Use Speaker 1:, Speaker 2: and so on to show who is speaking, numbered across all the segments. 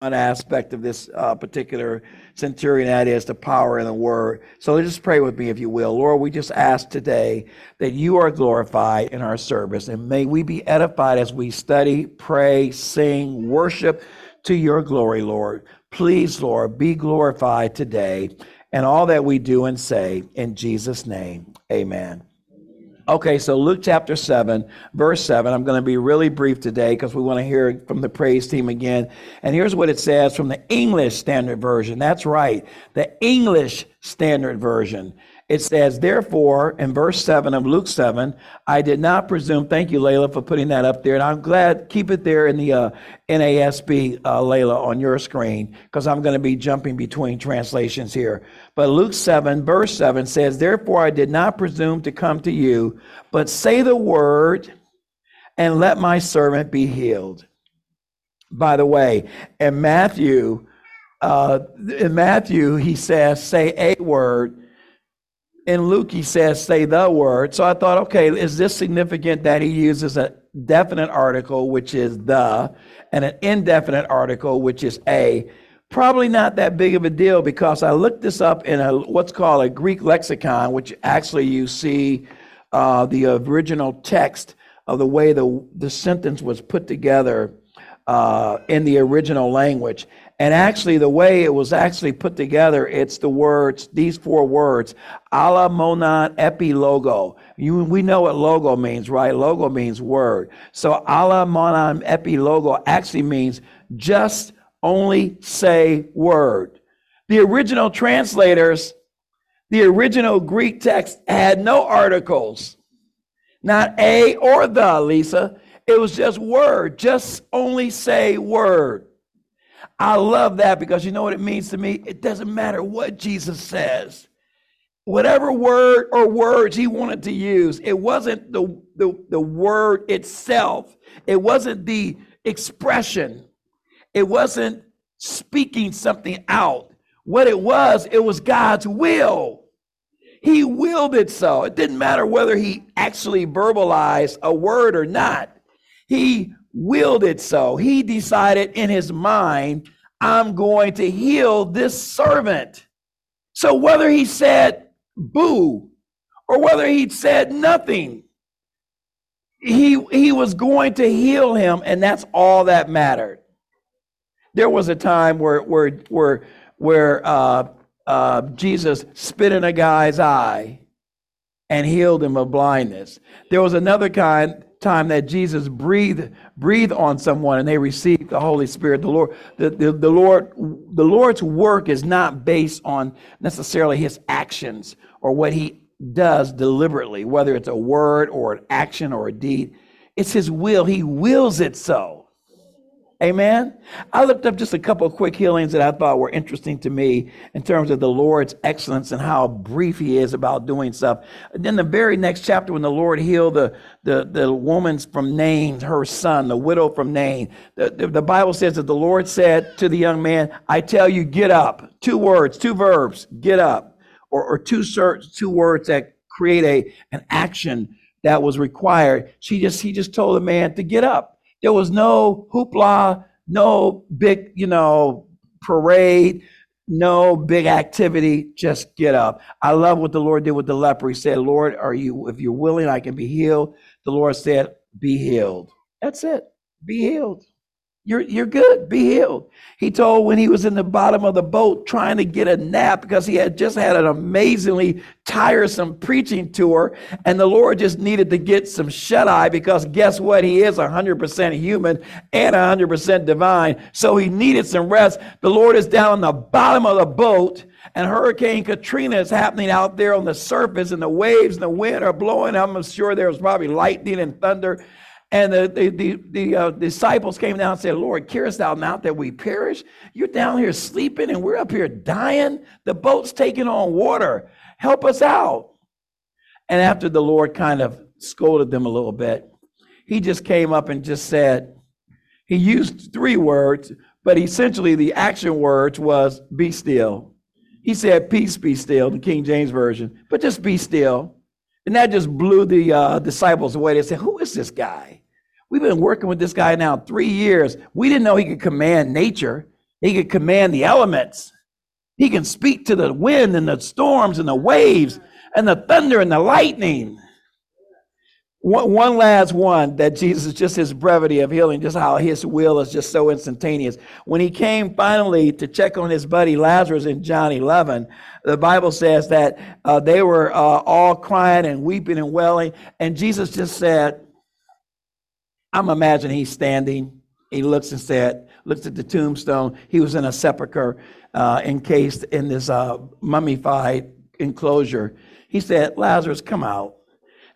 Speaker 1: one aspect of this uh, particular centurion, that is the power in the word. So just pray with me, if you will. Lord, we just ask today that you are glorified in our service, and may we be edified as we study, pray, sing, worship to your glory, Lord. Please, Lord, be glorified today and all that we do and say. In Jesus' name, amen. Okay, so Luke chapter 7, verse 7. I'm going to be really brief today because we want to hear from the praise team again. And here's what it says from the English Standard Version. That's right, the English Standard Version. It says, therefore, in verse 7 of Luke 7, I did not presume. Thank you, Layla, for putting that up there. And I'm glad, keep it there in the uh, NASB, uh, Layla, on your screen, because I'm going to be jumping between translations here. But Luke 7, verse 7 says, Therefore, I did not presume to come to you, but say the word and let my servant be healed. By the way, in Matthew, uh, in Matthew, he says, say a word in Luke, he says, say the word. So I thought, okay, is this significant that he uses a definite article, which is the, and an indefinite article, which is a? Probably not that big of a deal because I looked this up in a what's called a Greek lexicon, which actually you see uh, the original text of the way the, the sentence was put together uh, in the original language. And actually, the way it was actually put together, it's the words, these four words, ala monon epi logo. You, we know what logo means, right? Logo means word. So ala monon epi logo actually means just only say word. The original translators, the original Greek text had no articles, not a or the, Lisa. It was just word, just only say word. I love that because you know what it means to me? It doesn't matter what Jesus says. Whatever word or words he wanted to use, it wasn't the, the, the word itself, it wasn't the expression, it wasn't speaking something out. What it was, it was God's will. He willed it so. It didn't matter whether he actually verbalized a word or not. He willed it so. He decided in his mind, I'm going to heal this servant. So whether he said boo or whether he said nothing, he, he was going to heal him, and that's all that mattered. There was a time where, where, where, where uh, uh, Jesus spit in a guy's eye and healed him of blindness. There was another kind time that Jesus breathed breathed on someone and they received the Holy Spirit. The Lord, the, the, the Lord, the Lord's work is not based on necessarily his actions or what he does deliberately, whether it's a word or an action or a deed. It's his will. He wills it so. Amen. I looked up just a couple of quick healings that I thought were interesting to me in terms of the Lord's excellence and how brief he is about doing stuff. And then the very next chapter, when the Lord healed the, the, the woman from Nain, her son, the widow from Nain, the, the, the Bible says that the Lord said to the young man, I tell you, get up. Two words, two verbs, get up. Or, or two, two words that create a, an action that was required. She just, he just told the man to get up. There was no hoopla, no big, you know, parade, no big activity. Just get up. I love what the Lord did with the leper. He said, Lord, are you, if you're willing, I can be healed. The Lord said, be healed. That's it. Be healed. You're, you're good. Be healed. He told when he was in the bottom of the boat trying to get a nap because he had just had an amazingly tiresome preaching tour, and the Lord just needed to get some shut eye because guess what? He is 100% human and 100% divine. So he needed some rest. The Lord is down on the bottom of the boat, and Hurricane Katrina is happening out there on the surface, and the waves and the wind are blowing. I'm sure there was probably lightning and thunder. And the, the, the, the uh, disciples came down and said, Lord, carest thou not that we perish? You're down here sleeping and we're up here dying. The boat's taking on water. Help us out. And after the Lord kind of scolded them a little bit, he just came up and just said, he used three words, but essentially the action words was be still. He said, Peace be still, the King James Version, but just be still. And that just blew the uh, disciples away. They said, Who is this guy? We've been working with this guy now three years. We didn't know he could command nature. He could command the elements. He can speak to the wind and the storms and the waves and the thunder and the lightning. One, one last one that Jesus, just his brevity of healing, just how his will is just so instantaneous. When he came finally to check on his buddy Lazarus in John 11, the Bible says that uh, they were uh, all crying and weeping and wailing. And Jesus just said, I'm imagining he's standing. He looks and said, looks at the tombstone. He was in a sepulcher uh, encased in this uh, mummified enclosure. He said, Lazarus, come out.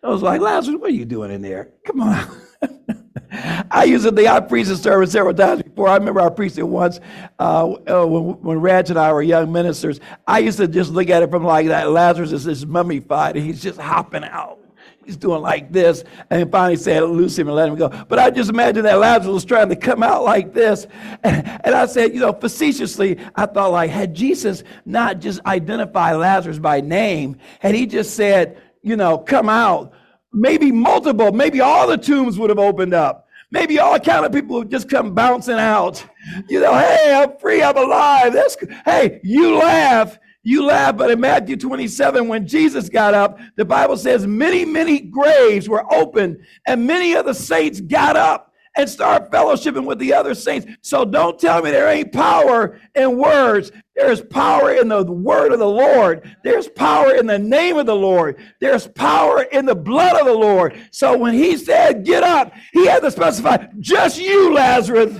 Speaker 1: I was like, Lazarus, what are you doing in there? Come on I used it, the I preached the service several times before. I remember I preached it once uh, uh, when, when Raj and I were young ministers. I used to just look at it from like that. Lazarus is just mummified and he's just hopping out. He's doing like this. And finally said, loose him and let him go. But I just imagine that Lazarus was trying to come out like this. And, and I said, you know, facetiously, I thought like, had Jesus not just identified Lazarus by name, had he just said, you know, come out, maybe multiple, maybe all the tombs would have opened up. Maybe all kind of people would just come bouncing out. You know, hey, I'm free, I'm alive. That's hey, you laugh, you laugh, but in Matthew 27, when Jesus got up, the Bible says many, many graves were opened, and many of the saints got up and start fellowshipping with the other saints. So don't tell me there ain't power in words. There's power in the word of the Lord. There's power in the name of the Lord. There's power in the blood of the Lord. So when he said, get up, he had to specify, just you, Lazarus.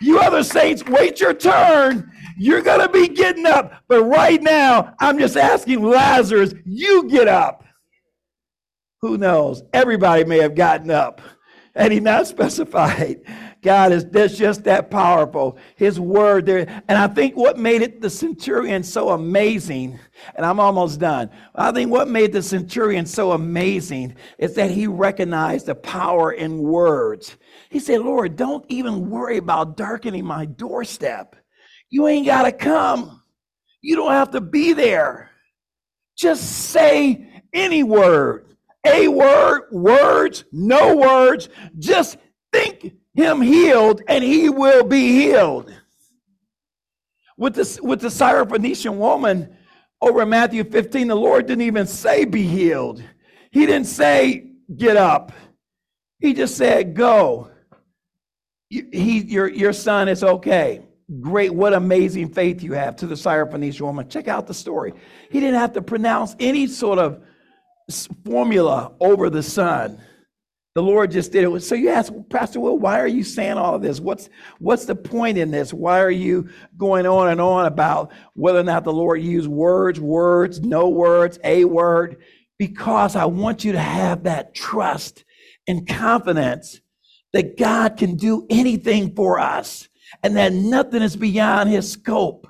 Speaker 1: You other saints, wait your turn. You're going to be getting up. But right now, I'm just asking Lazarus, you get up. Who knows? Everybody may have gotten up and he not specified. God is that's just that powerful. His word there. And I think what made it the centurion so amazing, and I'm almost done. I think what made the centurion so amazing is that he recognized the power in words. He said, Lord, don't even worry about darkening my doorstep. You ain't got to come. You don't have to be there. Just say any word a word, words, no words. Just think him healed and he will be healed. With the, with the Syrophoenician woman over in Matthew 15, the Lord didn't even say be healed. He didn't say get up. He just said go. He, your, your son is okay. Great, what amazing faith you have to the Syrophoenician woman. Check out the story. He didn't have to pronounce any sort of formula over the son. The Lord just did it. So you ask, Pastor Will, why are you saying all of this? What's what's the point in this? Why are you going on and on about whether or not the Lord used words, words, no words, a word? Because I want you to have that trust and confidence that God can do anything for us and that nothing is beyond his scope.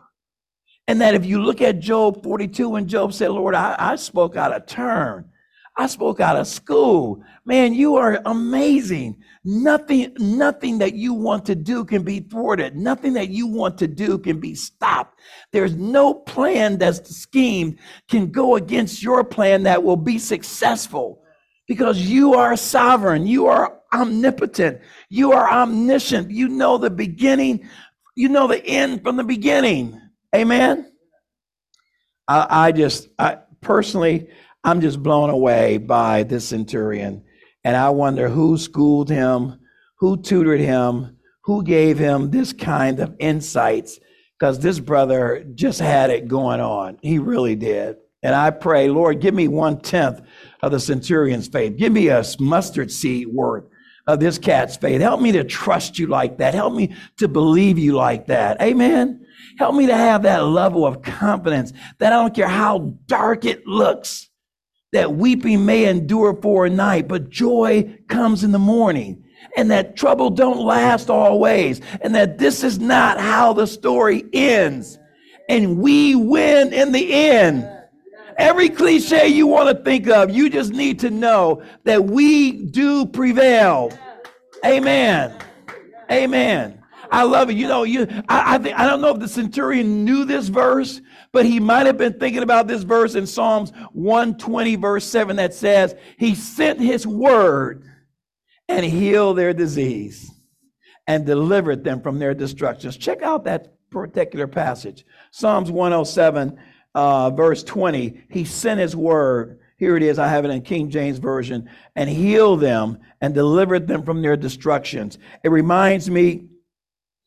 Speaker 1: And that if you look at Job 42, when Job said, Lord, I, I spoke out of turn. I spoke out of school. Man, you are amazing. Nothing, nothing that you want to do can be thwarted. Nothing that you want to do can be stopped. There's no plan that's schemed can go against your plan that will be successful because you are sovereign. You are omnipotent. You are omniscient. You know the beginning. You know the end from the beginning. Amen. I, I just, I personally, I'm just blown away by this centurion. And I wonder who schooled him, who tutored him, who gave him this kind of insights, because this brother just had it going on. He really did. And I pray, Lord, give me one tenth of the centurion's faith. Give me a mustard seed worth of this cat's faith. Help me to trust you like that. Help me to believe you like that. Amen. Help me to have that level of confidence that I don't care how dark it looks, that weeping may endure for a night, but joy comes in the morning. And that trouble don't last always. And that this is not how the story ends. And we win in the end. Every cliche you want to think of, you just need to know that we do prevail. Amen. Amen. I love it. You know, you I, I think I don't know if the centurion knew this verse, but he might have been thinking about this verse in Psalms 120, verse 7, that says, He sent his word and healed their disease and delivered them from their destructions. Check out that particular passage. Psalms 107, uh, verse 20. He sent his word. Here it is. I have it in King James Version and healed them and delivered them from their destructions. It reminds me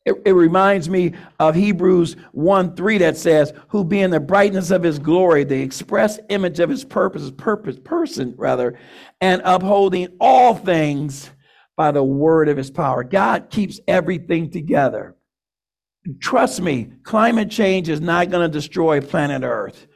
Speaker 1: it, it, reminds me of Hebrews 1 3 that says, Who being the brightness of his glory, the express image of his purpose, purpose, person rather, and upholding all things by the word of his power. God keeps everything together. Trust me, climate change is not going to destroy planet Earth.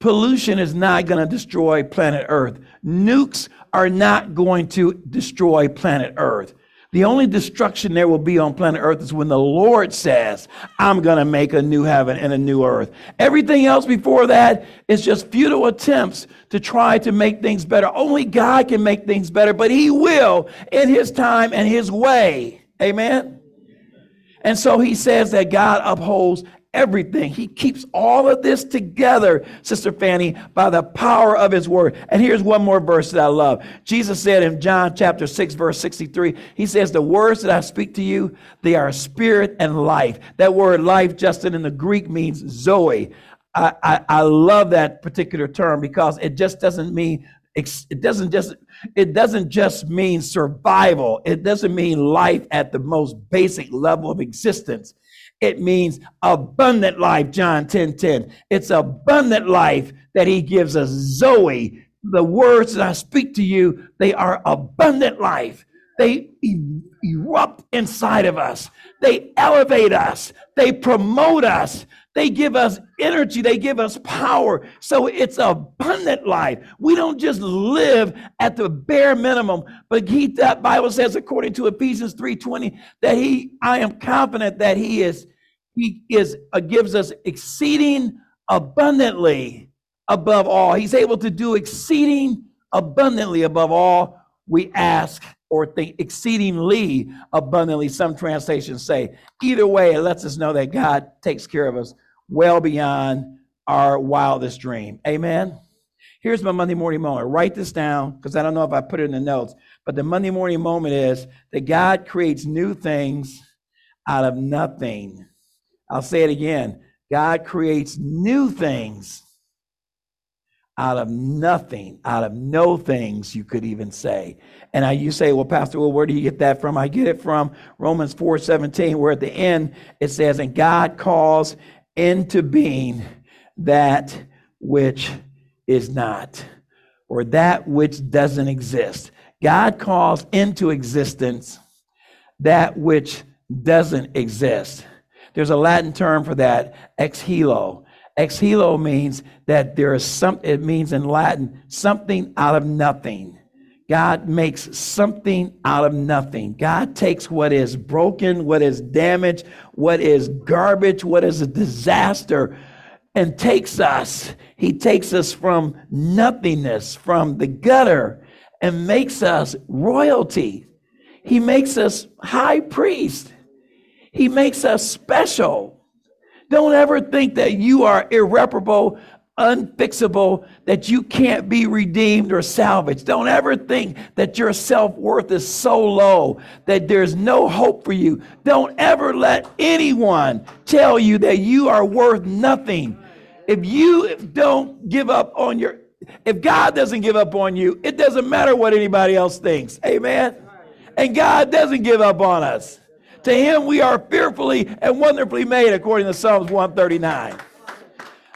Speaker 1: Pollution is not going to destroy planet Earth. Nukes are not going to destroy planet Earth. The only destruction there will be on planet Earth is when the Lord says, I'm going to make a new heaven and a new earth. Everything else before that is just futile attempts to try to make things better. Only God can make things better, but He will in His time and His way. Amen. And so He says that God upholds everything. He keeps all of this together, Sister Fanny, by the power of his word. And here's one more verse that I love. Jesus said in John chapter 6, verse 63, he says, The words that I speak to you, they are spirit and life. That word life, Justin, in the Greek means Zoe. I, I, I love that particular term because it just doesn't mean it doesn't just it doesn't just mean survival it doesn't mean life at the most basic level of existence it means abundant life, John 10 10. It's abundant life that he gives us. Zoe, the words that I speak to you, they are abundant life. They erupt inside of us, they elevate us, they promote us. They give us energy. They give us power. So it's abundant life. We don't just live at the bare minimum, but he, that Bible says, according to Ephesians 3:20, that he, I am confident that he is, he is uh, gives us exceeding abundantly above all. He's able to do exceeding abundantly above all we ask or think exceedingly abundantly, some translations say. Either way, it lets us know that God takes care of us well beyond our wildest dream. Amen. Here's my Monday morning moment. Write this down because I don't know if I put it in the notes. But the Monday morning moment is that God creates new things out of nothing. I'll say it again. God creates new things out of nothing, out of no things, you could even say. And I, you say, well, Pastor, well, where do you get that from? I get it from Romans 4 17, where at the end it says, and God calls into being that which is not, or that which doesn't exist. God calls into existence that which doesn't exist. There's a Latin term for that, ex nihilo. Ex hilo means that there is some, it means in Latin, something out of nothing. God makes something out of nothing. God takes what is broken, what is damaged, what is garbage, what is a disaster, and takes us. He takes us from nothingness, from the gutter, and makes us royalty. He makes us high priest. He makes us special. Don't ever think that you are irreparable unfixable, that you can't be redeemed or salvaged. Don't ever think that your self worth is so low that there's no hope for you. Don't ever let anyone tell you that you are worth nothing. If you don't give up on your, if God doesn't give up on you, it doesn't matter what anybody else thinks. Amen? And God doesn't give up on us. To him we are fearfully and wonderfully made, according to Psalms 139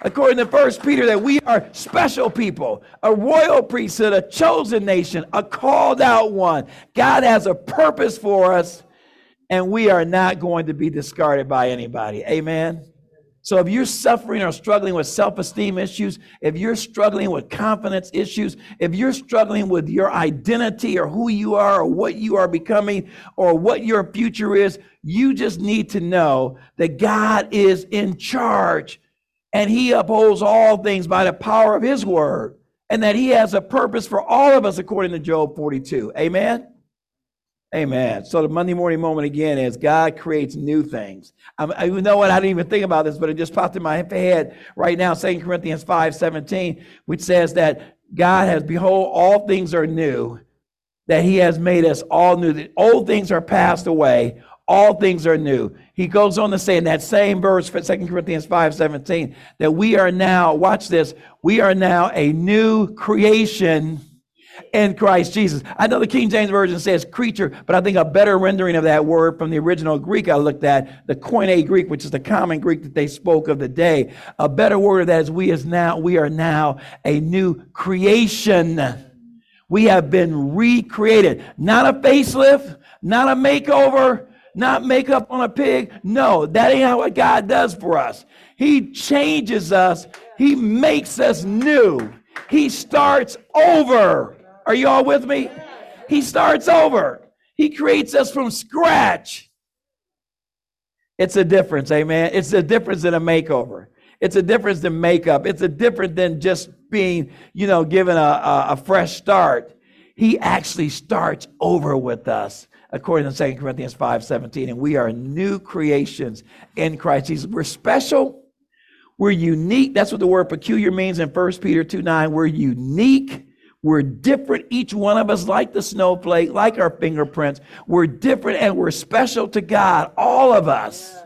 Speaker 1: according to First Peter, that we are special people, a royal priesthood, a chosen nation, a called out one. God has a purpose for us, and we are not going to be discarded by anybody. Amen. So if you're suffering or struggling with self-esteem issues, if you're struggling with confidence issues, if you're struggling with your identity or who you are or what you are becoming or what your future is, you just need to know that God is in charge and he upholds all things by the power of his word, and that he has a purpose for all of us according to Job 42. Amen. Amen. So the Monday morning moment again is God creates new things. I, you know what? I didn't even think about this, but it just popped in my head right now. Second Corinthians 5 17, which says that God has, behold, all things are new, that he has made us all new. That old things are passed away, all things are new. He goes on to say in that same verse, 2 Corinthians 5 17, that we are now, watch this, we are now a new creation in Christ Jesus. I know the King James Version says creature, but I think a better rendering of that word from the original Greek I looked at, the Koine Greek, which is the common Greek that they spoke of the day, a better word of that is we is now, we are now a new creation. We have been recreated. Not a facelift, not a makeover, not makeup on a pig. No, that ain't how what God does for us. He changes us. He makes us new. He starts over. Are you all with me? He starts over. He creates us from scratch. It's a difference, amen. It's a difference in a makeover. It's a difference than makeup. It's a different than just being, you know, given a, a, a fresh start. He actually starts over with us, according to 2 Corinthians 5:17, And we are new creations in Christ Jesus. We're special. We're unique. That's what the word peculiar means in 1 Peter 2 9. We're unique we're different, each one of us, like the snowflake, like our fingerprints. We're different and we're special to God, all of us.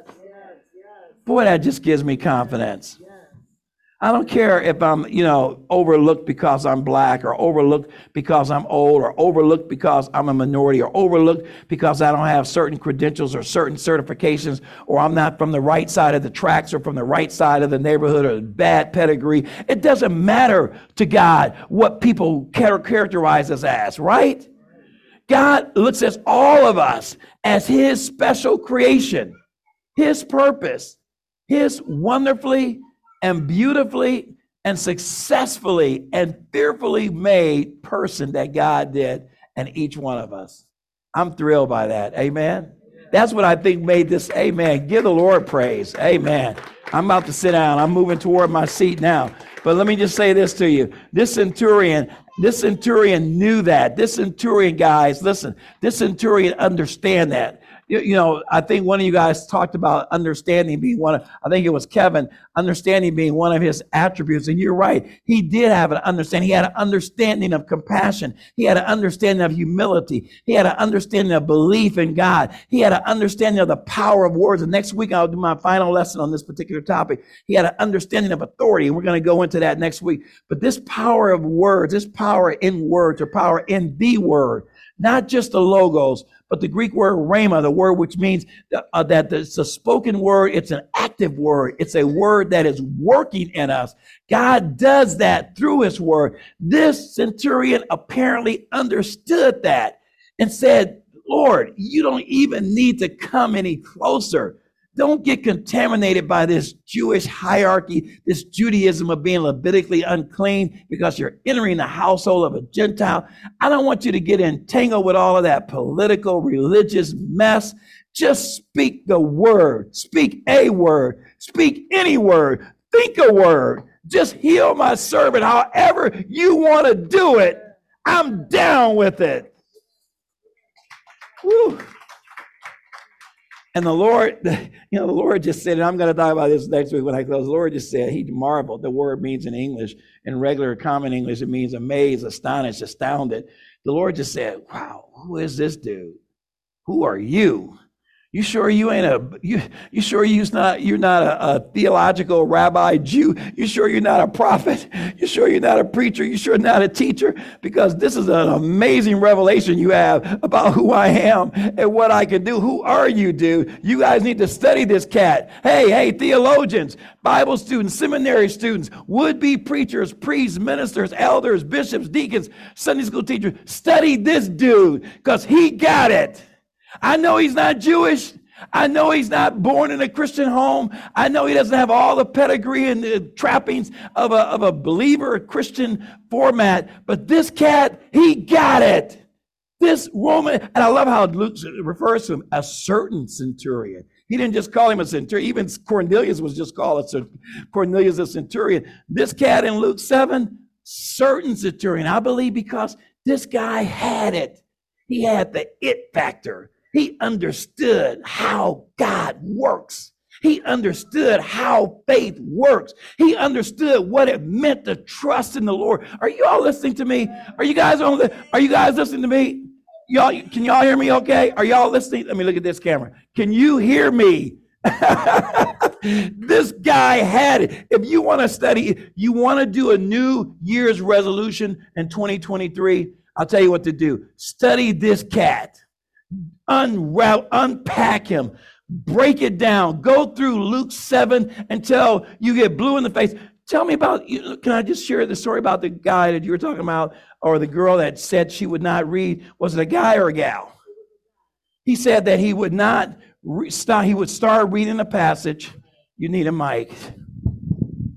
Speaker 1: Boy, that just gives me confidence. I don't care if I'm, you know, overlooked because I'm black or overlooked because I'm old or overlooked because I'm a minority or overlooked because I don't have certain credentials or certain certifications or I'm not from the right side of the tracks or from the right side of the neighborhood or bad pedigree. It doesn't matter to God what people characterize us as, right? God looks at all of us as his special creation, his purpose, his wonderfully and beautifully and successfully and fearfully made person that God did and each one of us. I'm thrilled by that. Amen. That's what I think made this. Amen. Give the Lord praise. Amen. I'm about to sit down. I'm moving toward my seat now. But let me just say this to you. This centurion, this centurion knew that. This centurion, guys, listen, this centurion understand that you, you know, I think one of you guys talked about understanding being one of, I think it was Kevin, understanding being one of his attributes. And you're right. He did have an understanding. He had an understanding of compassion. He had an understanding of humility. He had an understanding of belief in God. He had an understanding of the power of words. And next week, I'll do my final lesson on this particular topic. He had an understanding of authority. And we're going to go into that next week. But this power of words, this power in words or power in the word, not just the logos, but the Greek word rhema, the word which means uh, that it's a spoken word, it's an active word, it's a word that is working in us. God does that through his word. This centurion apparently understood that and said, Lord, you don't even need to come any closer. Don't get contaminated by this Jewish hierarchy, this Judaism of being Levitically unclean because you're entering the household of a Gentile. I don't want you to get entangled with all of that political, religious mess. Just speak the word. Speak a word. Speak any word. Think a word. Just heal my servant however you want to do it. I'm down with it. Whew. And the Lord, you know, the Lord just said, and I'm going to talk about this next week when I close. The Lord just said, He marveled. The word means in English, in regular common English, it means amazed, astonished, astounded. The Lord just said, Wow, who is this dude? Who are you? You sure you ain't a you you sure you's not you're not a, a, theological rabbi Jew? You sure you're not a prophet? You sure you're not a preacher? You sure not a teacher? Because this is an amazing revelation you have about who I am and what I can do. Who are you, dude? You guys need to study this cat. Hey, hey, theologians, Bible students, seminary students, would-be preachers, priests, ministers, elders, bishops, deacons, Sunday school teachers, study this dude because he got it. I know he's not Jewish. I know he's not born in a Christian home. I know he doesn't have all the pedigree and the trappings of a, of a believer a Christian format, but this cat, he got it. This Roman, and I love how Luke refers to him, a certain centurion. He didn't just call him a centurion. Even Cornelius was just called a Cornelius a centurion. This cat in Luke 7, certain centurion. I believe because this guy had it. He had the it factor. He understood how God works. He understood how faith works. He understood what it meant to trust in the Lord. Are you all listening to me? Are you guys on the, are you guys listening to me? Y'all, can y'all hear me okay? Are y'all listening? Let me look at this camera. Can you hear me? this guy had it. If you want to study, you want to do a new year's resolution in 2023, I'll tell you what to do. Study this cat. Unroute, unpack him, break it down. Go through Luke 7 until you get blue in the face. Tell me about, you, can I just share the story about the guy that you were talking about, or the girl that said she would not read? Was it a guy or a gal? He said that he would not re- start, he would start reading a passage. You need a mic.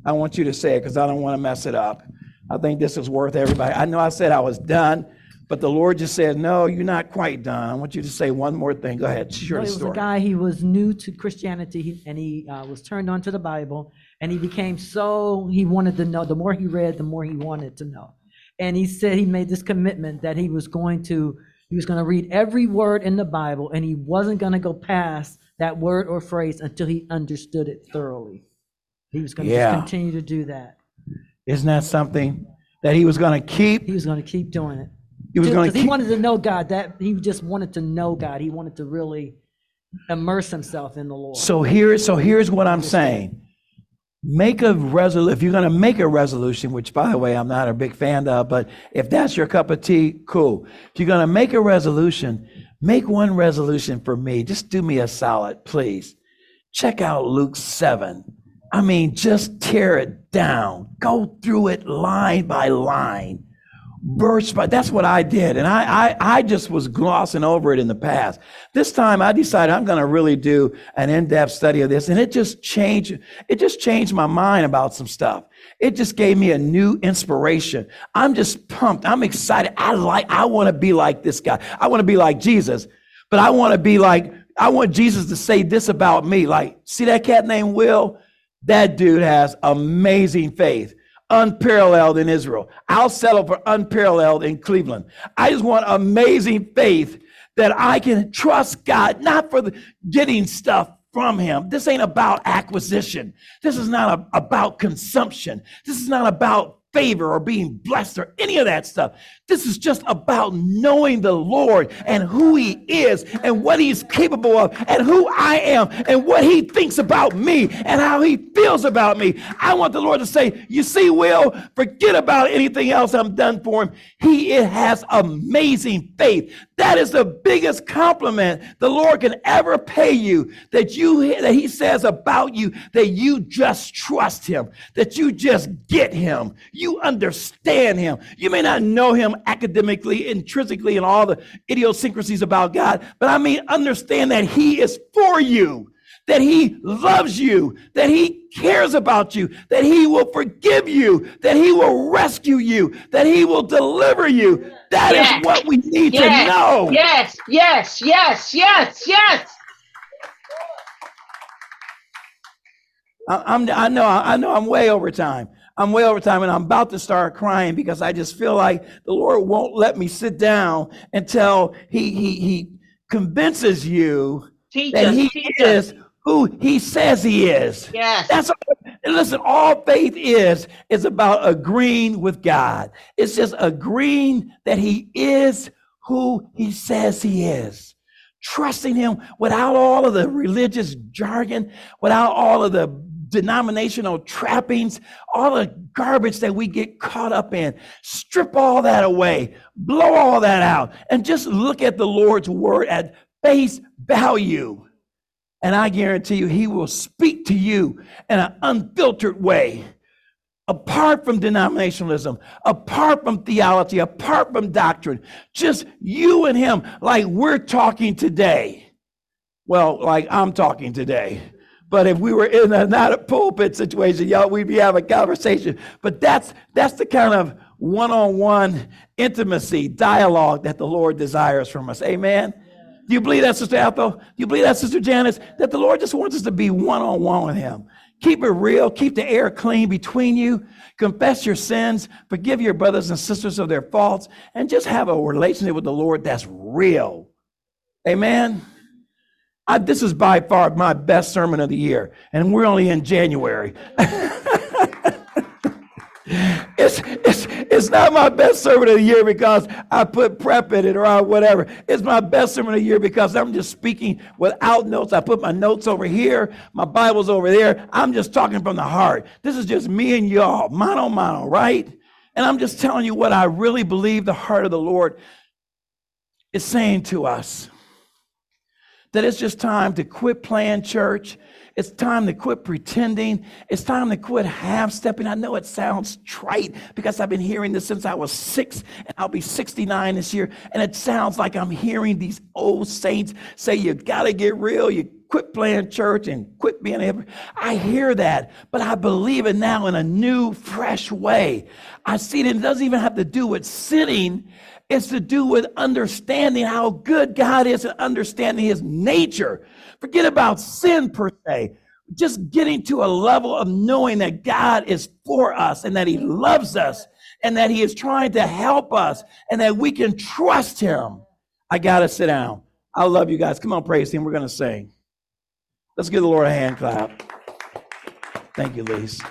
Speaker 1: I want you to say it because I don't want to mess it up. I think this is worth everybody. I know I said I was done, but the Lord just said, No, you're not quite done. I want you to say one more thing. Go ahead. Share
Speaker 2: Well,
Speaker 1: the
Speaker 2: it was a guy, he was new to Christianity and he uh, was turned on to the Bible and he became so, he wanted to know, the more he read, the more he wanted to know. And he said he made this commitment that he was going to, he was going to read every word in the Bible and he wasn't going to go past that word or phrase until he understood it thoroughly. He was going to
Speaker 1: Yeah.
Speaker 2: just continue to do that.
Speaker 1: Isn't that something that he was going to keep?
Speaker 2: He was going to keep doing it.
Speaker 1: He was going
Speaker 2: Because he wanted to know God, that, he just wanted to know God. He wanted to really immerse himself in the Lord.
Speaker 1: So here, so here's what I'm saying. Make a resolution. If you're going to make a resolution, which by the way, I'm not a big fan of, but if that's your cup of tea, cool. If you're going to make a resolution, make one resolution for me. Just do me a solid, please. Check out Luke 7. I mean, just tear it down. Go through it line by line verse by that's what I did. And I, I I just was glossing over it in the past. This time I decided I'm gonna really do an in-depth study of this. And it just changed, it just changed my mind about some stuff. It just gave me a new inspiration. I'm just pumped. I'm excited. I like, I want to be like this guy. I want to be like Jesus, but I want to be like, I want Jesus to say this about me. Like, see that cat named Will? That dude has amazing faith unparalleled in Israel. I'll settle for unparalleled in Cleveland. I just want amazing faith that I can trust God, not for the, getting stuff from Him. This ain't about acquisition. This is not a- about consumption. This is not about favor or being blessed or any of that stuff. This is just about knowing the Lord and who He is and what He's capable of and who I am and what He thinks about me and how He feels about me. I want the Lord to say, You see, Will, forget about anything else I'm done for Him. He has amazing faith. That is the biggest compliment the Lord can ever pay you that you that He says about you that you just trust Him, that you just get Him, you understand Him. You may not know Him academically, intrinsically, and all the idiosyncrasies about God, but I mean understand that He is for you. That he loves you, that he cares about you, that he will forgive you, that he will rescue you, that he will deliver you. That is
Speaker 3: Yes.
Speaker 1: what we need to know.
Speaker 3: yes, yes, yes, yes, yes.
Speaker 1: I'm, I know, I know I'm way over time. I'm way over time and I'm about to start crying because I just feel like the Lord won't let me sit down until he, he, he convinces you
Speaker 3: Teach
Speaker 1: that
Speaker 3: us,
Speaker 1: he
Speaker 3: teach us.
Speaker 1: is who he says he is.
Speaker 3: Yes.
Speaker 1: That's and listen, all faith is is about agreeing with God. It's just agreeing that he is who he says he is. Trusting him without all of the religious jargon, without all of the denominational trappings, all the garbage that we get caught up in. Strip all that away, blow all that out, and just look at the Lord's word at face value. And I guarantee you, he will speak to you in an unfiltered way. Apart from denominationalism, apart from theology, apart from doctrine, just you and him, like we're talking today. Well, like I'm talking today. But if we were in a not a pulpit situation, y'all, we'd be having a conversation. But that's that's the kind of one-on-one intimacy, dialogue that the Lord desires from us. Amen. Do you believe that, Sister Ethel? Do you believe that, Sister Janice? That the Lord just wants us to be one on one with Him. Keep it real. Keep the air clean between you. Confess your sins. Forgive your brothers and sisters of their faults. And just have a relationship with the Lord that's real. Amen. I, this is by far my best sermon of the year. And we're only in January. it's, it's, it's not my best sermon of the year because I put prep in it or whatever. It's my best sermon of the year because I'm just speaking without notes. I put my notes over here, my Bible's over there. I'm just talking from the heart. This is just me and y'all, mano mano, right? And I'm just telling you what I really believe the heart of the Lord is saying to us. That it's just time to quit playing church. It's time to quit pretending. It's time to quit half stepping. I know it sounds trite because I've been hearing this since I was six and I'll be 69 this year. And it sounds like I'm hearing these old saints say, You got to get real. You quit playing church and quit being. I hear that, but I believe it now in a new, fresh way. I see it. It doesn't even have to do with sitting. It's to do with understanding how good God is and understanding his nature. Forget about sin per se. Just getting to a level of knowing that God is for us and that he loves us and that he is trying to help us and that we can trust him. I got to sit down. I love you guys. Come on, praise him. We're going to sing. Let's give the Lord a hand clap. Thank you, Lise.